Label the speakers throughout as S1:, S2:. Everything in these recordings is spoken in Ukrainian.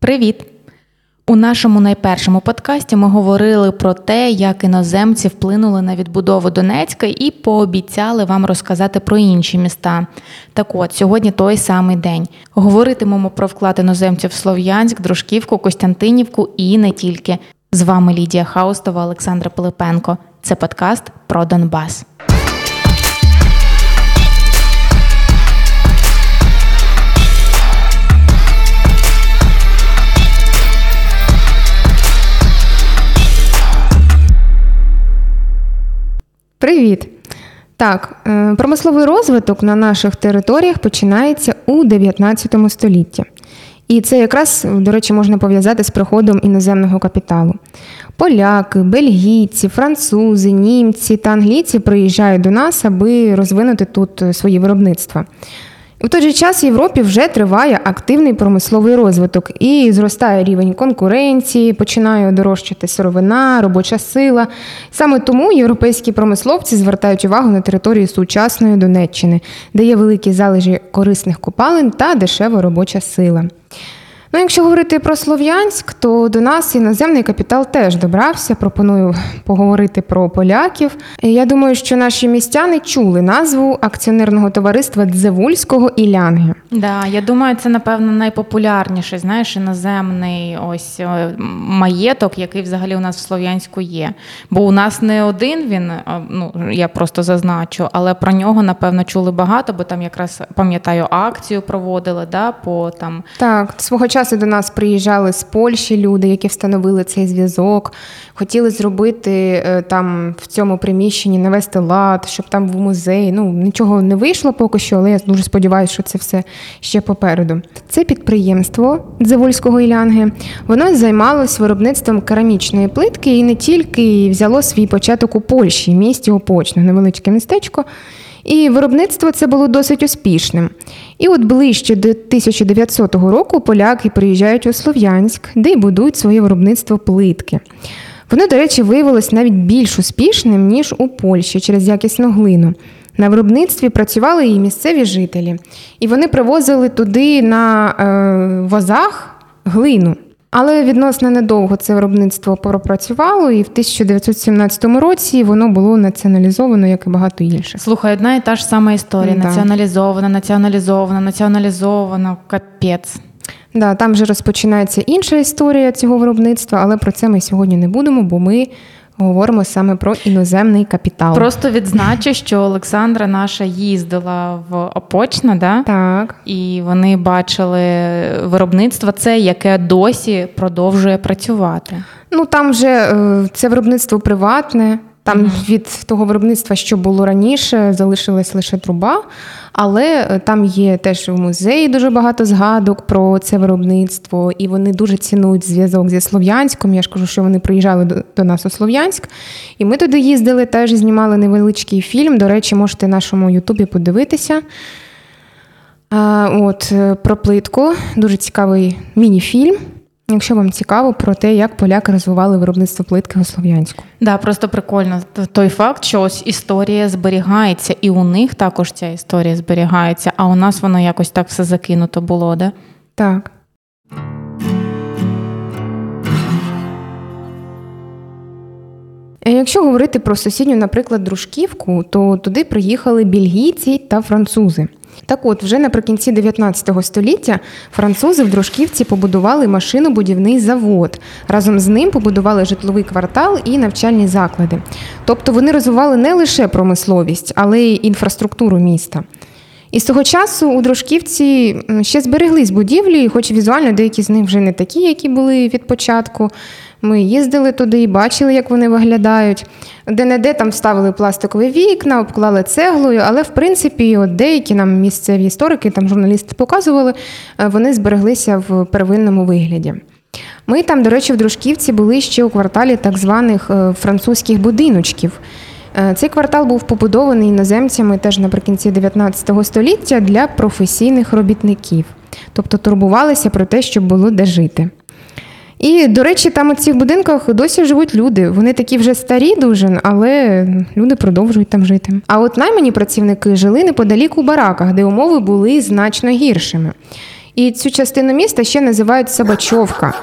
S1: Привіт! У нашому найпершому подкасті ми говорили про те, як іноземці вплинули на відбудову Донецька і пообіцяли вам розказати про інші міста. Так от сьогодні той самий день. Говоритимемо про вклад іноземців в Слов'янськ, Дружківку, Костянтинівку і не тільки. З вами Лідія Хаустова, Олександра Пилипенко. Це подкаст про Донбас.
S2: Привіт! Так, е, промисловий розвиток на наших територіях починається у 19 столітті. І це якраз, до речі, можна пов'язати з приходом іноземного капіталу. Поляки, бельгійці, французи, німці та англійці приїжджають до нас, аби розвинути тут свої виробництва. У той же час в Європі вже триває активний промисловий розвиток і зростає рівень конкуренції, починає дорожчати сировина, робоча сила. Саме тому європейські промисловці звертають увагу на територію сучасної Донеччини, де є великі залежі корисних копалин та дешева робоча сила. Ну, якщо говорити про Слов'янськ, то до нас іноземний капітал теж добрався. Пропоную поговорити про поляків. Я думаю, що наші містяни чули назву акціонерного товариства Дзевульського і Лянги.
S1: Да, я думаю, це напевно найпопулярніший, знаєш, іноземний ось е, маєток, який взагалі у нас в Слов'янську є. Бо у нас не один він, ну я просто зазначу, але про нього напевно чули багато, бо там якраз пам'ятаю акцію проводили. да, по там
S2: Так, свого часу часу до нас приїжджали з Польщі люди, які встановили цей зв'язок, хотіли зробити е, там в цьому приміщенні, навести лад, щоб там в музей. Ну нічого не вийшло поки що, але я дуже сподіваюся, що це все ще попереду. Це підприємство Дзевольського Ілянги. Воно займалось виробництвом керамічної плитки і не тільки взяло свій початок у Польщі, місті Опочне, невеличке містечко. І виробництво це було досить успішним. І от ближче до 1900 року поляки приїжджають у Слов'янськ, де й будують своє виробництво плитки. Воно, до речі, виявилось навіть більш успішним, ніж у Польщі через якісну глину. На виробництві працювали і місцеві жителі, і вони привозили туди на е, возах глину. Але відносно недовго це виробництво пропрацювало, і в 1917 році воно було націоналізовано, як і багато інших.
S1: Слухай, одна і та ж сама історія: да. націоналізована, націоналізована, націоналізована, капець.
S2: Да, там вже розпочинається інша історія цього виробництва, але про це ми сьогодні не будемо, бо ми Говоримо саме про іноземний капітал.
S1: Просто відзначу, що Олександра наша їздила в Опочна, да?
S2: так
S1: і вони бачили виробництво, це яке досі продовжує працювати.
S2: Ну там вже е, це виробництво приватне. Там mm-hmm. від того виробництва, що було раніше, залишилась лише труба, але е, там є теж в музеї дуже багато згадок про це виробництво, і вони дуже цінують зв'язок зі Слов'янськом. Я ж кажу, що вони приїжджали до, до нас у Слов'янськ, і ми туди їздили, теж знімали невеличкий фільм. До речі, можете в нашому Ютубі подивитися. А, От е, про плитку, дуже цікавий міні-фільм. Якщо вам цікаво про те, як поляки розвивали виробництво плитки у Слов'янську,
S1: да, просто прикольно той факт, що ось історія зберігається, і у них також ця історія зберігається, а у нас воно якось так все закинуто було, да?
S2: Так. Якщо говорити про сусідню, наприклад, дружківку, то туди приїхали бельгійці та французи. Так от, вже наприкінці 19 століття французи в Дружківці побудували машинобудівний завод. Разом з ним побудували житловий квартал і навчальні заклади. Тобто вони розвивали не лише промисловість, але й інфраструктуру міста. І з того часу у Дружківці ще збереглись будівлі, хоч візуально деякі з них вже не такі, які були від початку. Ми їздили туди і бачили, як вони виглядають. Де-не-де там ставили пластикові вікна, обклали цеглою, але в принципі, от деякі нам місцеві історики, там журналісти показували, е, вони збереглися в первинному вигляді. Ми там, до речі, в Дружківці були ще у кварталі так званих е, французьких будиночків. Е, цей квартал був побудований іноземцями теж наприкінці 19 століття для професійних робітників, тобто турбувалися про те, щоб було де жити. І, до речі, там у цих будинках досі живуть люди. Вони такі вже старі, дуже, але люди продовжують там жити. А от наймані працівники жили неподалік у бараках, де умови були значно гіршими. І цю частину міста ще називають Собачовка.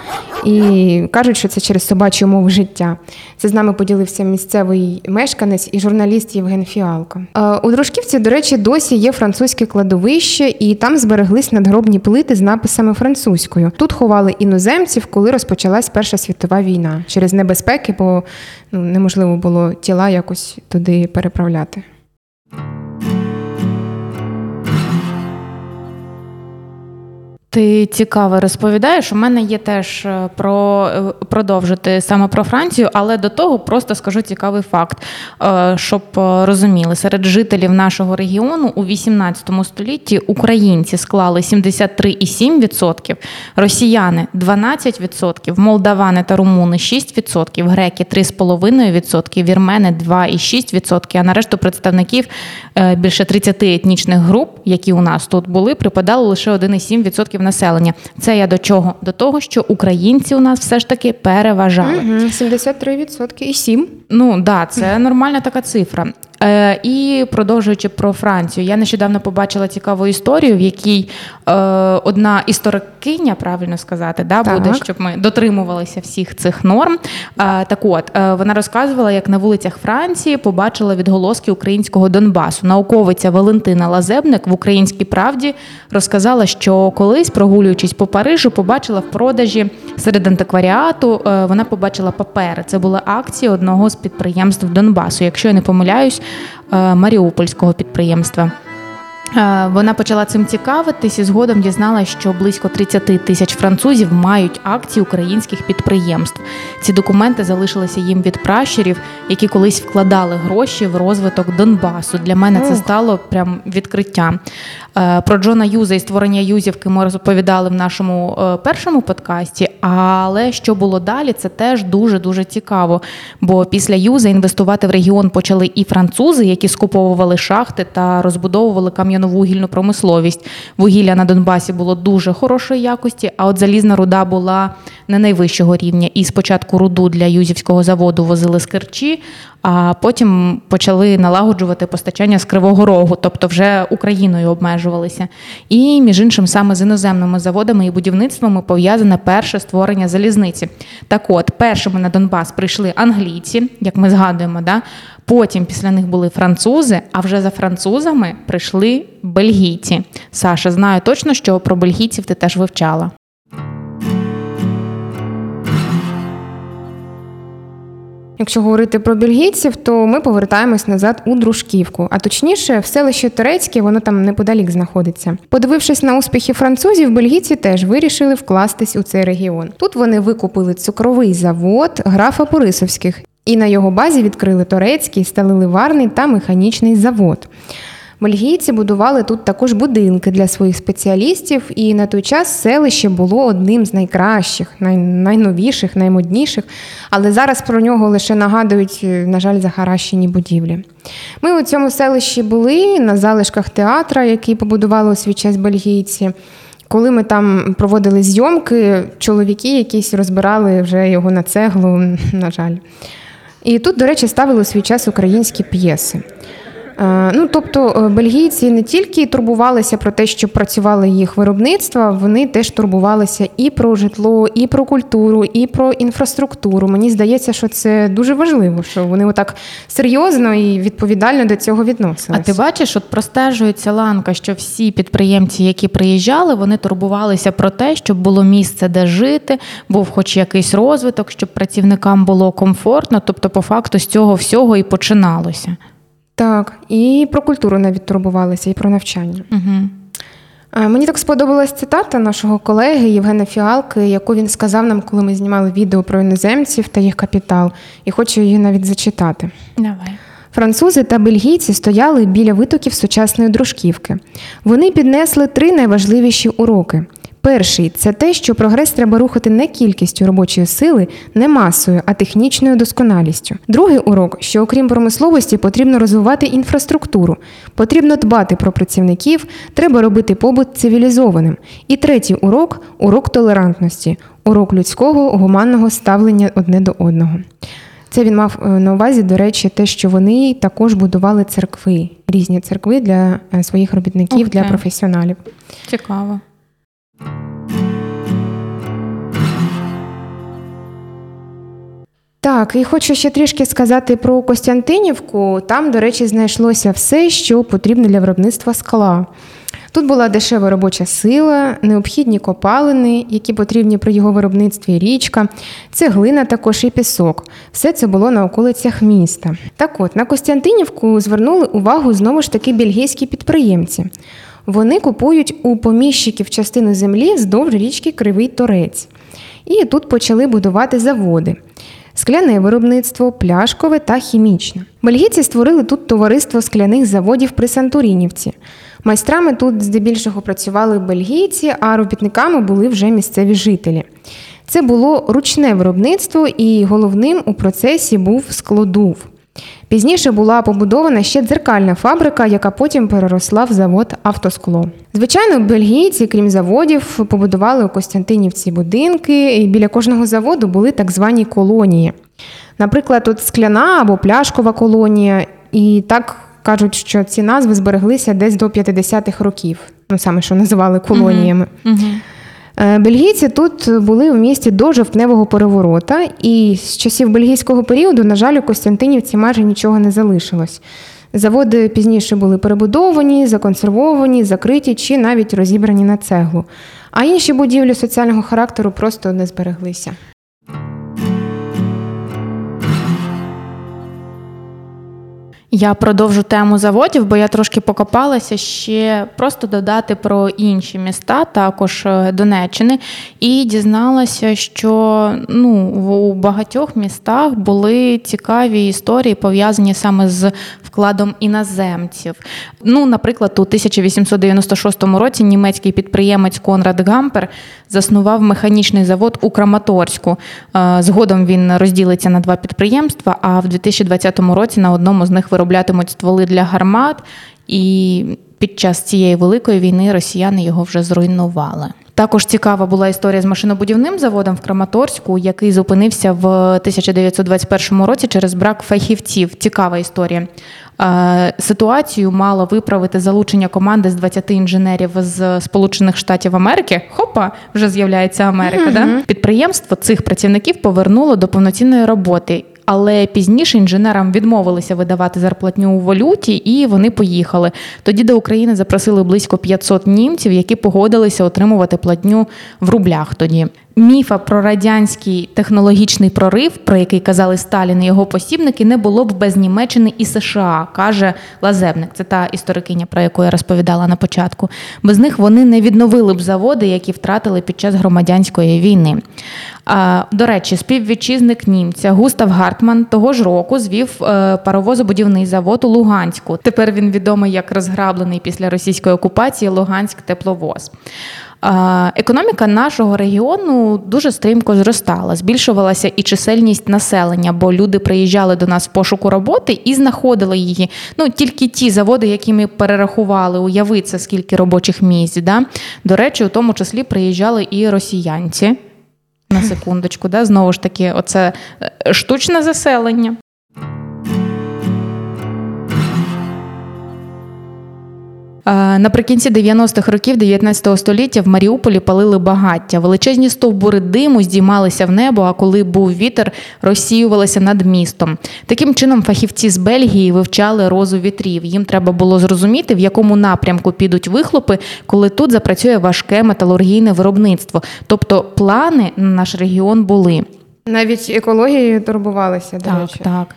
S2: І кажуть, що це через собачу мову життя. Це з нами поділився місцевий мешканець і журналіст Євген Фіалко. Е, У Дружківці, до речі, досі є французьке кладовище, і там збереглись надгробні плити з написами французькою. Тут ховали іноземців, коли розпочалась Перша світова війна через небезпеки, бо ну, неможливо було тіла якось туди переправляти.
S1: Ти цікаво розповідаєш. У мене є теж е, про е, продовжити саме про Францію, але до того просто скажу цікавий факт, е, щоб розуміли, серед жителів нашого регіону у 18 столітті українці склали 73,7%, росіяни 12%, молдавани та румуни 6%, греки 3,5%, вірмени 2,6%, а на решту представників більше 30 етнічних груп, які у нас тут були, припадало лише 1,7% населення. Це я до чого? До того, що українці у нас все ж таки переважали.
S2: Угу, 73% і 7%.
S1: Ну да, це нормальна така цифра. Е, І продовжуючи про Францію, я нещодавно побачила цікаву історію, в якій е, одна історикиня, правильно сказати, да,
S2: так.
S1: буде, щоб ми дотримувалися всіх цих норм. Е, так от е, вона розказувала, як на вулицях Франції побачила відголоски українського Донбасу. Науковиця Валентина Лазебник в Українській правді розказала, що колись, прогулюючись по Парижу, побачила в продажі серед антикваріату. Е, вона побачила папери. Це були акції одного з підприємств Донбасу. Якщо я не помиляюсь. Е, Маріупольського підприємства. Е, Вона почала цим цікавитись і згодом дізналася, що близько 30 тисяч французів мають акції українських підприємств. Ці документи залишилися їм від пращурів, які колись вкладали гроші в розвиток Донбасу. Для мене це стало прям відкриттям. Е, Про Джона Юза і створення Юзівки ми розповідали в нашому першому подкасті. Але що було далі, це теж дуже дуже цікаво. Бо після Юза інвестувати в регіон почали і французи, які скуповували шахти та розбудовували кам'яну вугільну промисловість. Вугілля на Донбасі було дуже хорошої якості, а от залізна руда була не найвищого рівня. І спочатку руду для Юзівського заводу возили з Керчі, а потім почали налагоджувати постачання з Кривого Рогу, тобто вже Україною обмежувалися. І між іншим, саме з іноземними заводами і будівництвами пов'язане перше створення залізниці. Так от, першими на Донбас прийшли англійці, як ми згадуємо, да? потім після них були французи, а вже за французами прийшли бельгійці. Саша, знаю точно, що про бельгійців ти теж вивчала.
S2: Якщо говорити про бельгійців, то ми повертаємось назад у Дружківку, а точніше, в селище Турецьке, воно там неподалік знаходиться. Подивившись на успіхи французів, бельгійці теж вирішили вкластись у цей регіон. Тут вони викупили цукровий завод графа Порисовських, і на його базі відкрили турецький, сталеливарний та механічний завод. Бельгійці будували тут також будинки для своїх спеціалістів, і на той час селище було одним з найкращих, най- найновіших, наймодніших. Але зараз про нього лише нагадують, на жаль, захаращені будівлі. Ми у цьому селищі були на залишках театра, який побудували у свій час бельгійці. Коли ми там проводили зйомки, чоловіки якісь розбирали вже його на цеглу, на жаль. І тут, до речі, ставили у свій час українські п'єси. Ну, тобто бельгійці не тільки турбувалися про те, що працювали їх виробництва, вони теж турбувалися і про житло, і про культуру, і про інфраструктуру. Мені здається, що це дуже важливо, що вони отак серйозно і відповідально до цього відносилися.
S1: А ти бачиш, от простежується ланка, що всі підприємці, які приїжджали, вони турбувалися про те, щоб було місце, де жити, був хоч якийсь розвиток, щоб працівникам було комфортно. Тобто, по факту з цього всього і починалося.
S2: Так, і про культуру навіть турбувалися, і про навчання.
S1: Угу.
S2: Мені так сподобалась цитата нашого колеги Євгена Фіалки, яку він сказав нам, коли ми знімали відео про іноземців та їх капітал, і хочу її навіть зачитати.
S1: Давай.
S2: Французи та бельгійці стояли біля витоків сучасної дружківки. Вони піднесли три найважливіші уроки. Перший це те, що прогрес треба рухати не кількістю робочої сили, не масою, а технічною досконалістю. Другий урок, що окрім промисловості, потрібно розвивати інфраструктуру, потрібно дбати про працівників, треба робити побут цивілізованим. І третій урок урок толерантності, урок людського гуманного ставлення одне до одного. Це він мав на увазі, до речі, те, що вони також будували церкви, різні церкви для своїх робітників,
S1: Ух
S2: для професіоналів.
S1: Цікаво.
S2: Так, і хочу ще трішки сказати про Костянтинівку. Там, до речі, знайшлося все, що потрібно для виробництва скла. Тут була дешева робоча сила, необхідні копалини, які потрібні при його виробництві річка, цеглина також і пісок. Все це було на околицях міста. Так от, на Костянтинівку звернули увагу знову ж таки бельгійські підприємці. Вони купують у поміщиків частину землі вздовж річки Кривий Торець. І тут почали будувати заводи. Скляне виробництво, пляшкове та хімічне. Бельгійці створили тут товариство скляних заводів при Сантурінівці. Майстрами тут здебільшого працювали бельгійці, а робітниками були вже місцеві жителі. Це було ручне виробництво, і головним у процесі був складув. Пізніше була побудована ще дзеркальна фабрика, яка потім переросла в завод автоскло. Звичайно, бельгійці, крім заводів, побудували у Костянтинівці будинки, і біля кожного заводу були так звані колонії. Наприклад, тут скляна або пляшкова колонія, і так кажуть, що ці назви збереглися десь до 50-х років, ну саме що називали колоніями.
S1: Угу.
S2: Бельгійці тут були в місті до жовтневого переворота, і з часів бельгійського періоду, на жаль, у Костянтинівці майже нічого не залишилось. Заводи пізніше були перебудовані, законсервовані, закриті чи навіть розібрані на цеглу. А інші будівлі соціального характеру просто не збереглися.
S1: Я продовжу тему заводів, бо я трошки покопалася ще просто додати про інші міста, також е, Донеччини, і дізналася, що ну, у багатьох містах були цікаві історії, пов'язані саме з вкладом іноземців. Ну, Наприклад, у 1896 році німецький підприємець Конрад Гампер заснував механічний завод у Краматорську. Е, згодом він розділиться на два підприємства, а в 2020 році на одному з них вироблятимуть стволи для гармат, і під час цієї великої війни росіяни його вже зруйнували. Також цікава була історія з машинобудівним заводом в Краматорську, який зупинився в 1921 році через брак фахівців. Цікава історія. Е, ситуацію мало виправити залучення команди з 20 інженерів з Сполучених Штатів Америки. Хопа, вже з'являється Америка. Mm-hmm. Да? Підприємство цих працівників повернуло до повноцінної роботи. Але пізніше інженерам відмовилися видавати зарплатню у валюті, і вони поїхали. Тоді до України запросили близько 500 німців, які погодилися отримувати платню в рублях. Тоді міфа про радянський технологічний прорив, про який казали Сталін і його посібники, не було б без Німеччини і США, каже Лазебник. Це та історикиня, про яку я розповідала на початку. Без них вони не відновили б заводи, які втратили під час громадянської війни. А, До речі, співвітчизник німця Густав Гартман того ж року звів е, паровозобудівний завод у Луганську. Тепер він відомий як розграблений після російської окупації Луганськ тепловоз. Економіка нашого регіону дуже стрімко зростала, збільшувалася і чисельність населення, бо люди приїжджали до нас в пошуку роботи і знаходили її. Ну тільки ті заводи, які ми перерахували, уяви це скільки робочих місць. Да? До речі, у тому числі приїжджали і росіянці. На секундочку, да? знову ж таки, оце е, штучне заселення. Наприкінці 90-х років 19 століття в Маріуполі палили багаття. Величезні стовбури диму здіймалися в небо, а коли був вітер, розсіювалися над містом. Таким чином, фахівці з Бельгії вивчали розу вітрів. Їм треба було зрозуміти, в якому напрямку підуть вихлопи, коли тут запрацює важке металургійне виробництво. Тобто плани на наш регіон були.
S2: Навіть екологією турбувалися. До
S1: так,
S2: речі.
S1: так.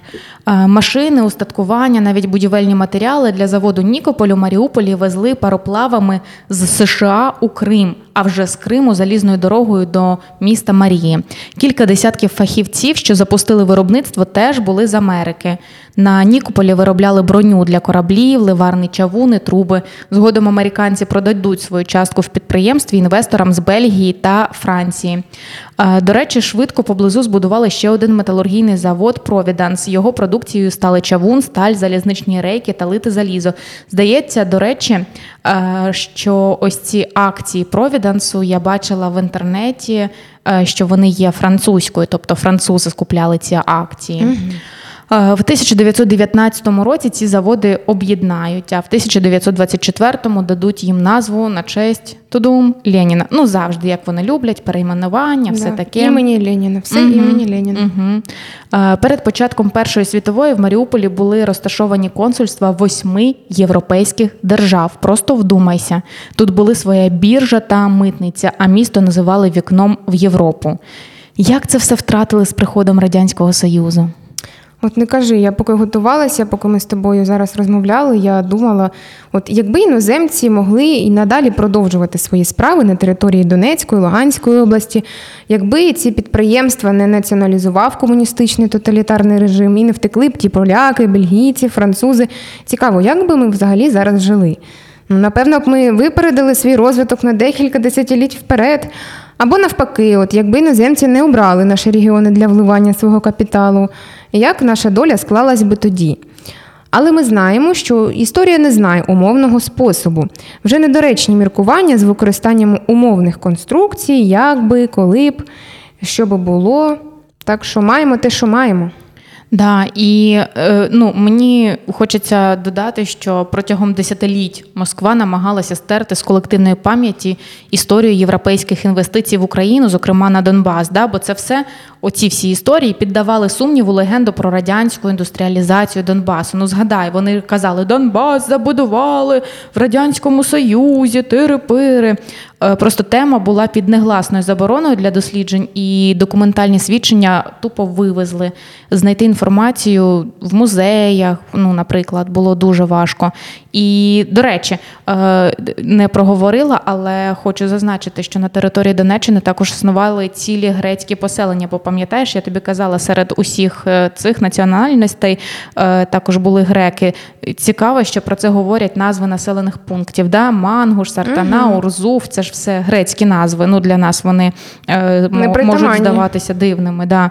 S1: Машини, устаткування, навіть будівельні матеріали для заводу Нікополю Маріуполі везли пароплавами з США у Крим, а вже з Криму залізною дорогою до міста Марії. Кілька десятків фахівців, що запустили виробництво, теж були з Америки. На Нікополі виробляли броню для кораблів, ливарні чавуни, труби. Згодом американці продадуть свою частку в підприємстві інвесторам з Бельгії та Франції. До речі, швидко поблизу збудували ще один металургійний завод Провіданс. Його продукцією стали чавун, сталь, залізничні рейки та лити залізо. Здається, до речі, що ось ці акції Провідансу я бачила в інтернеті, що вони є французькою, тобто французи скупляли ці акції. В 1919 році ці заводи об'єднають, а в 1924-му дадуть їм назву на честь Тудум Леніна. Ну завжди, як вони люблять, перейменування, все
S2: Да.
S1: таке.
S2: Імені Леніна, все
S1: Мгм.
S2: імені Леніна.
S1: Угу. Перед початком Першої світової в Маріуполі були розташовані консульства восьми європейських держав. Просто вдумайся. Тут були своя біржа та митниця, а місто називали вікном в Європу. Як це все втратили з приходом Радянського Союзу?
S2: От не кажи, я поки готувалася, поки ми з тобою зараз розмовляли, я думала, от якби іноземці могли і надалі продовжувати свої справи на території Донецької, Луганської області, якби ці підприємства не націоналізував комуністичний тоталітарний режим і не втекли б ті поляки, бельгійці, французи. Цікаво, як би ми взагалі зараз жили? Ну, напевно, б ми випередили свій розвиток на декілька десятиліть вперед. Або навпаки, от якби іноземці не обрали наші регіони для вливання свого капіталу, як наша доля склалась би тоді? Але ми знаємо, що історія не знає умовного способу. Вже недоречні міркування з використанням умовних конструкцій, як би, коли б, що би було. Так що маємо те, що маємо.
S1: Да, і е, ну мені хочеться додати, що протягом десятиліть Москва намагалася стерти з колективної пам'яті історію європейських інвестицій в Україну, зокрема на Донбас. Да, бо це все, оці всі історії піддавали сумніву легенду про радянську індустріалізацію Донбасу. Ну згадай, вони казали, Донбас забудували в радянському Союзі, тири-пири. Е, Просто тема була під негласною забороною для досліджень, і документальні свідчення тупо вивезли. Знайти інформацію в музеях, ну, наприклад, було дуже важко. І, до речі, е, не проговорила, але хочу зазначити, що на території Донеччини також існували цілі грецькі поселення. Бо пам'ятаєш, я тобі казала, серед усіх е, цих національностей е, також були греки. Цікаво, що про це говорять назви населених пунктів. Да? Мангуш, Сартана, Урзуф це ж все грецькі назви. Ну, для нас вони можуть здаватися дивними. Да.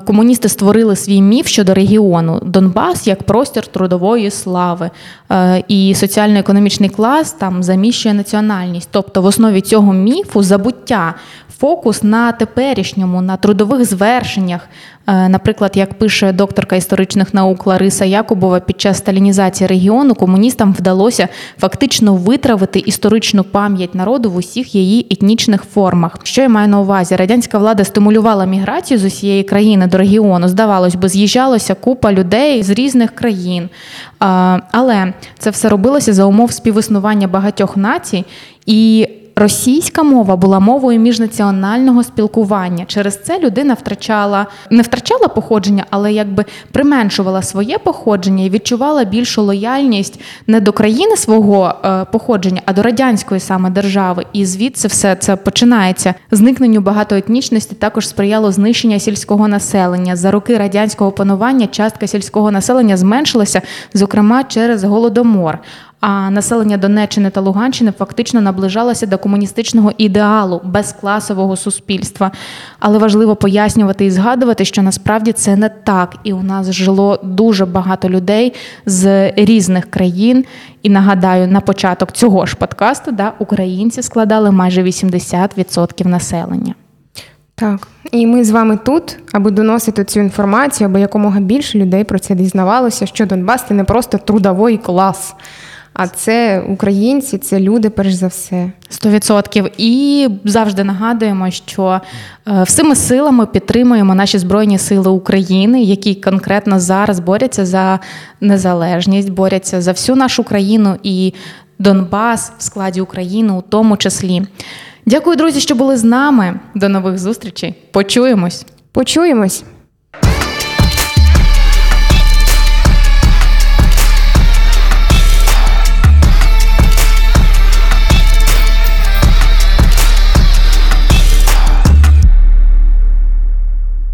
S1: Комуністи створили свій міф щодо регіону Донбас як простір трудової слави. Е, Соціально-економічний клас там заміщує національність. Тобто в основі цього міфу забуття. Фокус на теперішньому, на трудових звершеннях. Е, Наприклад, як пише докторка історичних наук Лариса Якубова, під час сталінізації регіону комуністам вдалося фактично витравити історичну пам'ять народу в усіх її етнічних формах. Що я маю на увазі? Радянська влада стимулювала міграцію з усієї країни до регіону. Здавалось би, з'їжджалося купа людей з різних країн. Але це все робилося за умов співіснування багатьох націй і. Російська мова була мовою міжнаціонального спілкування. Через це людина втрачала не втрачала походження, але якби применшувала своє походження і відчувала більшу лояльність не до країни свого е, походження, а до радянської саме держави. І звідси все це починається. Зникненню багатоетнічності також сприяло знищення сільського населення. За роки радянського панування частка сільського населення зменшилася, зокрема через голодомор. А населення Донеччини та Луганщини фактично наближалося до комуністичного ідеалу безкласового суспільства. Але важливо пояснювати і згадувати, що насправді це не так. І у нас жило дуже багато людей з різних країн. І нагадаю, на початок цього ж подкасту да, українці складали майже 80% населення.
S2: Так, і ми з вами тут, аби доносити цю інформацію, аби якомога більше людей про це дізнавалося, що Донбас це не просто трудовий клас, а це українці, це люди, перш за все.
S1: Сто відсотків. І завжди нагадуємо, що е, всіми силами підтримуємо наші збройні сили України, які конкретно зараз борються за незалежність, борються за всю нашу країну і Донбас в складі України, у тому числі. Дякую, друзі, що були з нами. До нових зустрічей. Почуємось.
S2: Почуємось.